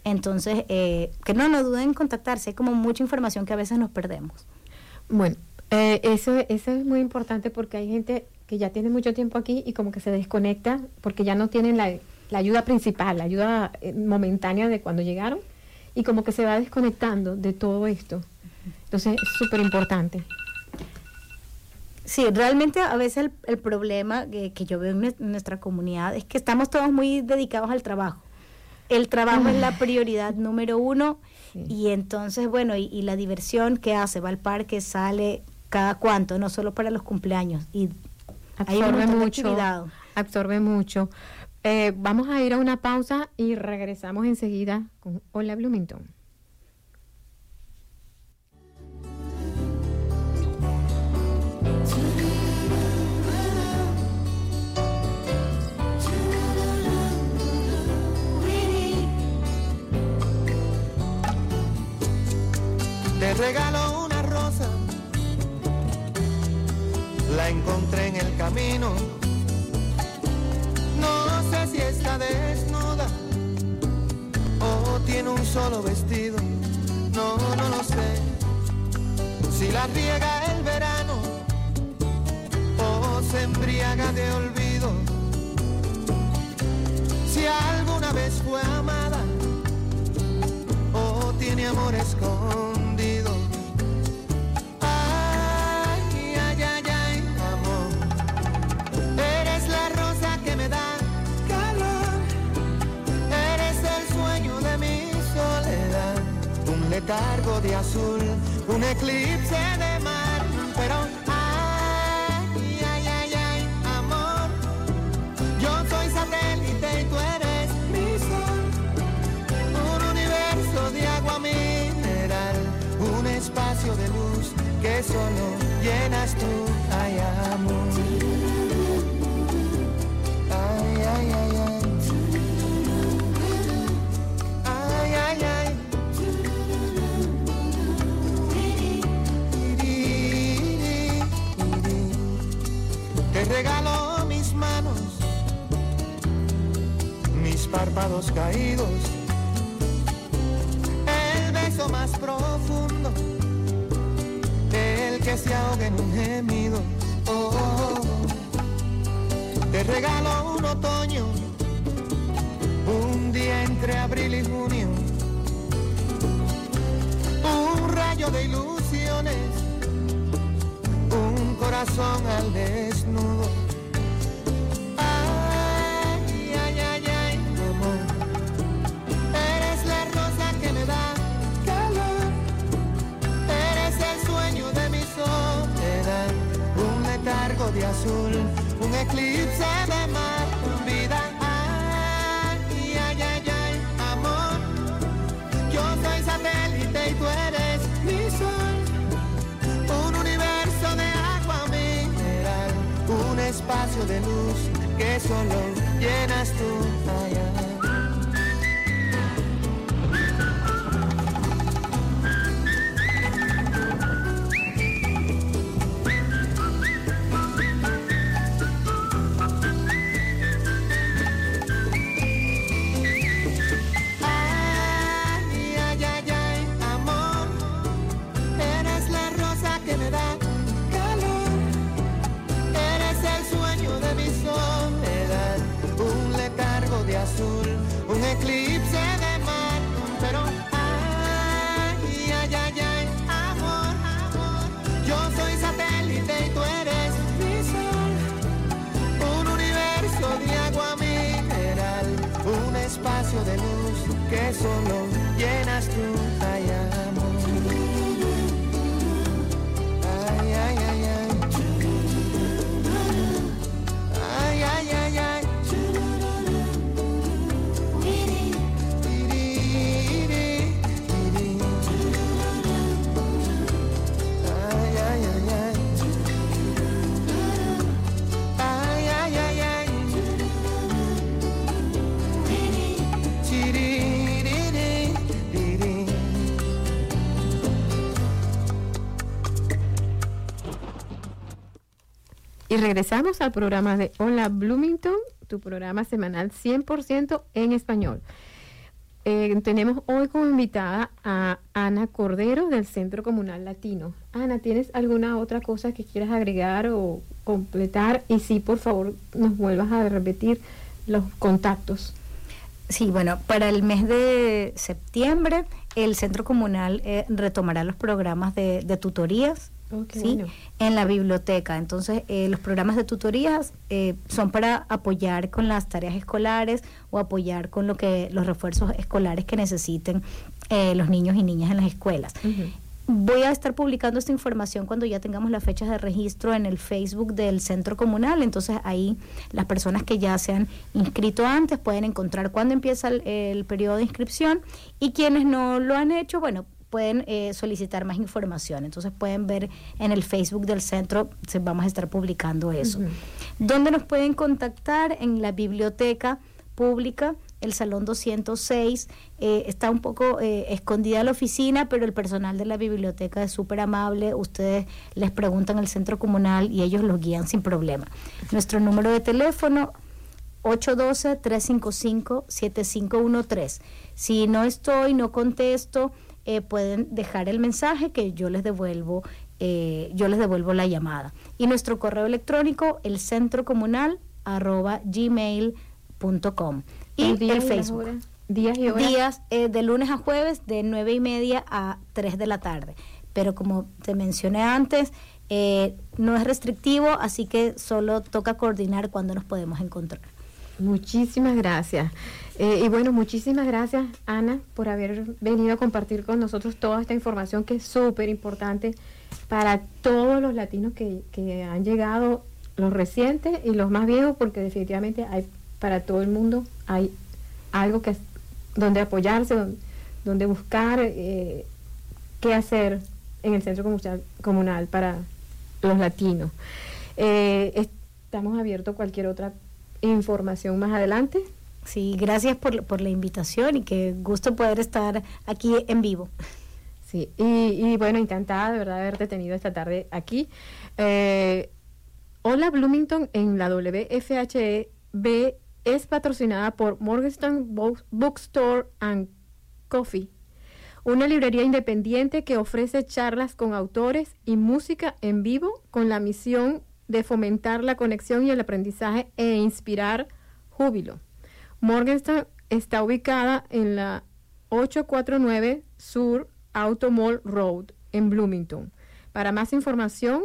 Entonces, eh, que no, no duden en contactarse, hay como mucha información que a veces nos perdemos. Bueno, eh, eso, eso es muy importante porque hay gente que ya tiene mucho tiempo aquí y como que se desconecta porque ya no tienen la, la ayuda principal, la ayuda eh, momentánea de cuando llegaron y como que se va desconectando de todo esto. Entonces es súper importante. Sí, realmente a veces el, el problema que, que, yo veo en nuestra comunidad es que estamos todos muy dedicados al trabajo. El trabajo es la [LAUGHS] prioridad número uno y entonces, bueno, y, y, la diversión que hace, va al parque, sale cada cuánto, no solo para los cumpleaños. Y absorbe mucho. Absorbe mucho. Eh, vamos a ir a una pausa y regresamos enseguida con Hola Bloomington. Te regalo una rosa, la encontré en el camino no sé si está desnuda o tiene un solo vestido. No, no lo sé. Si la riega el verano o se embriaga de olvido. Si alguna vez fue amada o tiene amor escondido. Cargo de azul, un eclipse de mar, pero ay, ay, ay, ay, amor, yo soy satélite y tú eres mi sol, un universo de agua mineral, un espacio de luz que solo llenas tú, ay, amor. Ay, ay, ay, ay. Regalo mis manos, mis párpados caídos, el beso más profundo, el que se ahoga en un gemido. Oh, te regalo un otoño, un día entre abril y junio, un rayo de ilusiones corazón al desnudo. Ay, ay, ay, ay, amor. Eres la rosa que me da calor. Eres el sueño de mi soledad. Un letargo de azul, un eclipse de mar, de luz que solo llenas tú. allá. Regresamos al programa de Hola Bloomington, tu programa semanal 100% en español. Eh, tenemos hoy como invitada a Ana Cordero del Centro Comunal Latino. Ana, ¿tienes alguna otra cosa que quieras agregar o completar? Y sí, por favor, nos vuelvas a repetir los contactos. Sí, bueno, para el mes de septiembre el Centro Comunal eh, retomará los programas de tutorías Oh, ¿sí? bueno. en la biblioteca. Entonces, eh, los programas de tutorías eh, son para apoyar con las tareas escolares o apoyar con lo que los refuerzos escolares que necesiten eh, los niños y niñas en las escuelas. Voy a estar publicando esta información cuando ya tengamos las fechas de registro en el Facebook del centro comunal. Entonces ahí las personas que ya se han inscrito antes pueden encontrar cuándo empieza el, el periodo de inscripción y quienes no lo han hecho, bueno, pueden eh, solicitar más información. Entonces pueden ver en el Facebook del centro, se, vamos a estar publicando eso. ¿Dónde nos pueden contactar? En la biblioteca pública, el Salón 206. eh, está un poco eh, escondida la oficina, pero el personal de la biblioteca es súper amable. Ustedes les preguntan al centro comunal y ellos los guían sin problema. Nuestro número de teléfono 812-355-7513. Si no estoy, no contesto, eh, pueden dejar el mensaje que yo les devuelvo, eh, yo les devuelvo la llamada. Y nuestro correo electrónico, el centro comunal arroba gmail.com. Y ¿Los días el Facebook. Días y horas. Días eh, de lunes a jueves de nueve y media a 3 de la tarde. Pero como te mencioné antes, eh, no es restrictivo, así que solo toca coordinar cuándo nos podemos encontrar. Muchísimas gracias. Eh, y bueno, muchísimas gracias, Ana, por haber venido a compartir con nosotros toda esta información que es súper importante para todos los latinos que, que han llegado, los recientes y los más viejos, porque definitivamente hay para todo el mundo hay algo que donde apoyarse, donde, buscar eh, qué hacer en el centro comunal, comunal para los latinos. Eh, estamos abiertos a cualquier otra información más adelante. Sí, gracias por, por la invitación y qué gusto poder estar aquí en vivo. Sí, y, bueno, encantada de verdad haberte tenido esta tarde aquí. Eh, Hola Bloomington en la WFHB es patrocinada por Morgenstern Bo- Bookstore and Coffee, una librería independiente que ofrece charlas con autores y música en vivo con la misión de fomentar la conexión y el aprendizaje e inspirar júbilo. Morgenstern está ubicada en la 849 Sur Auto Mall Road en Bloomington. Para más información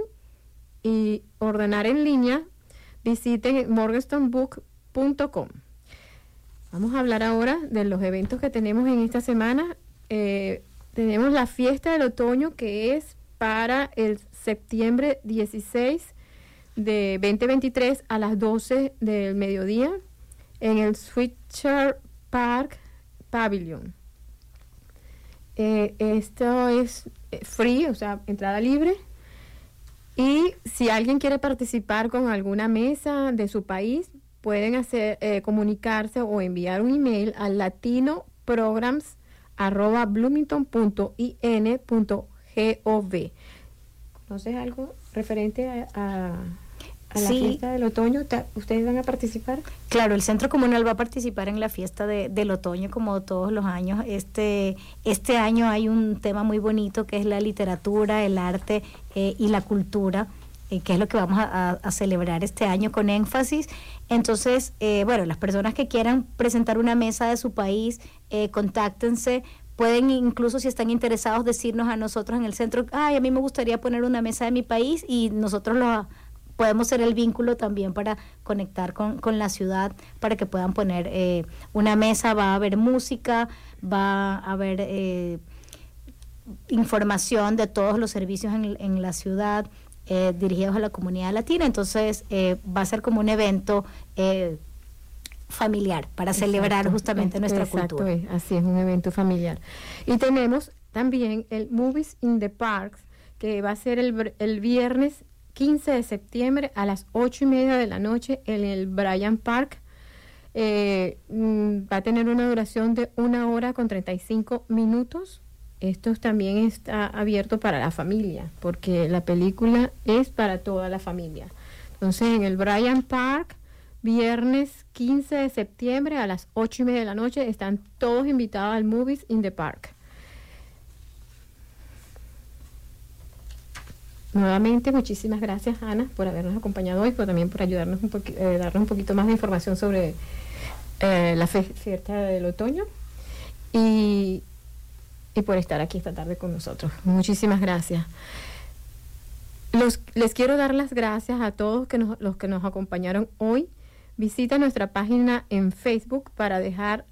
y ordenar en línea, visiten morgansteinbook.com. Vamos a hablar ahora de los eventos que tenemos en esta semana. Eh, tenemos la fiesta del otoño que es para el septiembre 16 de 2023 a las 12 del mediodía en el Switcher Park Pavilion. Eh, esto es eh, free, o sea, entrada libre. Y si alguien quiere participar con alguna mesa de su país, pueden hacer eh, comunicarse o enviar un email al latinoprograms@bloomington.in.gov. ¿Conoces algo referente a, a- a la Sí. fiesta del otoño? ¿Ustedes van a participar? Claro, el Centro Comunal va a participar en la fiesta de- del otoño como todos los años. Este, este año hay un tema muy bonito que es la literatura, el arte eh, y la cultura, eh, que es lo que vamos a, a- a celebrar este año con énfasis. Entonces, eh, bueno, las personas que quieran presentar una mesa de su país, eh, contáctense. Pueden incluso, si están interesados, decirnos a nosotros en el centro, ay, a mí me gustaría poner una mesa de mi país y nosotros lo podemos ser el vínculo también para conectar con, con la ciudad, para que puedan poner eh, una mesa, va a haber música, va a haber eh, información de todos los servicios en, en la ciudad eh, dirigidos a la comunidad latina, entonces eh, va a ser como un evento eh, familiar para celebrar Exacto, justamente es- nuestra exacto, cultura. es, así es un evento familiar. Y tenemos también el Movies in the Parks, que va a ser el, el viernes 15 de septiembre a las 8 y media de la noche en el Bryant Park. Eh, mm, va a tener una duración de una hora con 35 minutos. Esto también está abierto para la familia, porque la película es para toda la familia. Entonces, en el Bryant Park, viernes 15 de septiembre a las 8 y media de la noche, están todos invitados al Movies in the Park. Nuevamente, muchísimas gracias, Ana, por habernos acompañado hoy, pero también por ayudarnos un eh, darnos un poquito más de información sobre eh, la fe- fiesta del otoño y, y por estar aquí esta tarde con nosotros. Muchísimas gracias. Los, les quiero dar las gracias a todos los que nos acompañaron hoy. Visita nuestra página en Facebook para dejar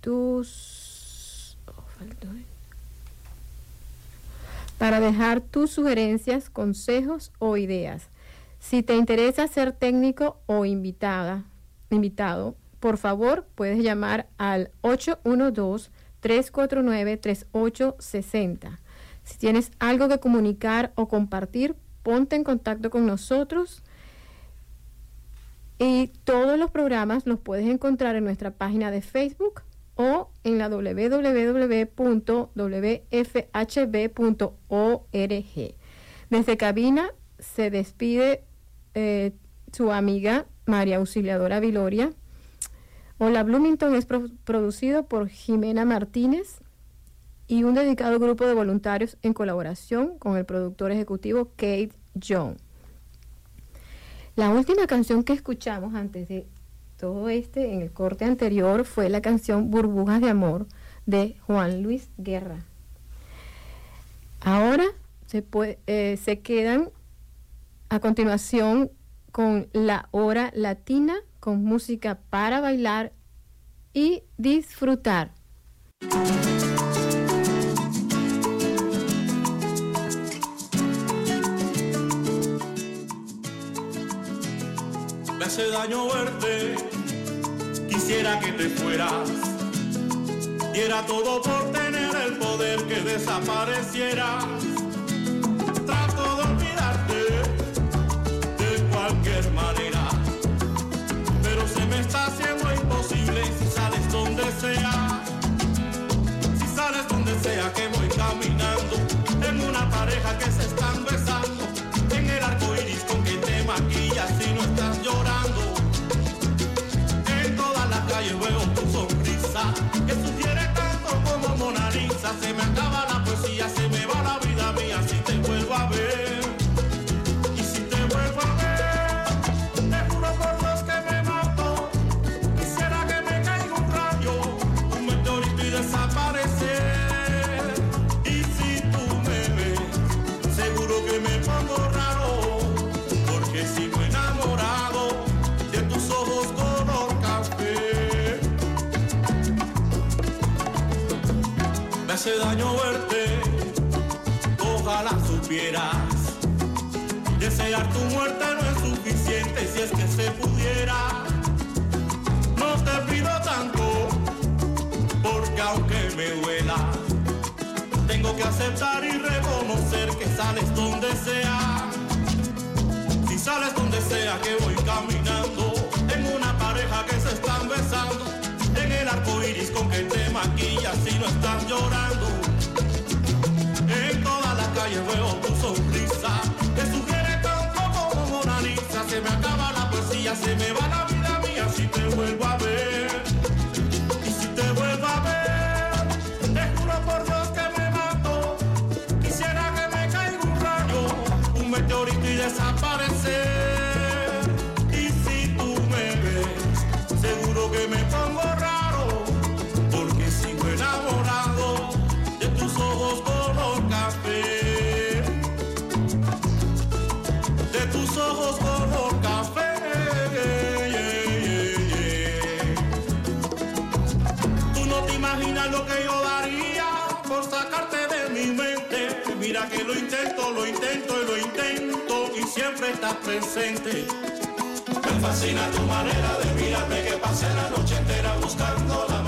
tus oh, eh. Para dejar tus sugerencias, consejos o ideas. Si te interesa ser técnico o invitada, invitado, por favor puedes llamar al 812-349-3860. Si tienes algo que comunicar o compartir, ponte en contacto con nosotros. Y todos los programas los puedes encontrar en nuestra página de Facebook o en la www.wfhb.org. Desde cabina se despide eh, su amiga María Auxiliadora Viloria. Hola Bloomington es pro- producido por Jimena Martínez y un dedicado grupo de voluntarios en colaboración con el productor ejecutivo Kate John. La última canción que escuchamos antes de todo este, en el corte anterior, fue la canción Burbujas de Amor de Juan Luis Guerra. Ahora se, pue- eh, se quedan a continuación con la hora latina, con música para bailar y disfrutar. Me hace daño verte, quisiera que te fueras. Diera todo por tener el poder que desaparecieras. Trato de olvidarte de cualquier manera, pero se me está haciendo imposible si sales donde sea. Si sales donde sea que voy caminando, en una pareja que se están besando, todas las calles veo tu sonrisa, que sugiere tanto como Mona Lisa. Se me acaba la poesía, se me va la vida mía si te vuelvo a ver. Y si te vuelvo a ver, te juro por Dios que me mato. Quisiera que me caiga un rayo, un meteorito y desaparecer. Y si tú me ves, seguro que me pongo raro, porque sigo enamorado hace daño verte, ojalá supieras. Desear tu muerte no es suficiente si es que se pudiera. No te pido tanto, porque aunque me duela, tengo que aceptar y reconocer que sales donde sea. Si sales donde sea que voy caminando, en una pareja que se están besando, arco iris con que te maquillas y no estás llorando. En todas las calles veo tu sonrisa, que sugiere tanto como Mona Lisa. Se me acaba la poesía, se me va la vida mía si te vuelvo a ver. Lo intento, lo intento y lo intento y siempre estás presente. Me fascina tu manera de mirarme que pasé la noche entera buscando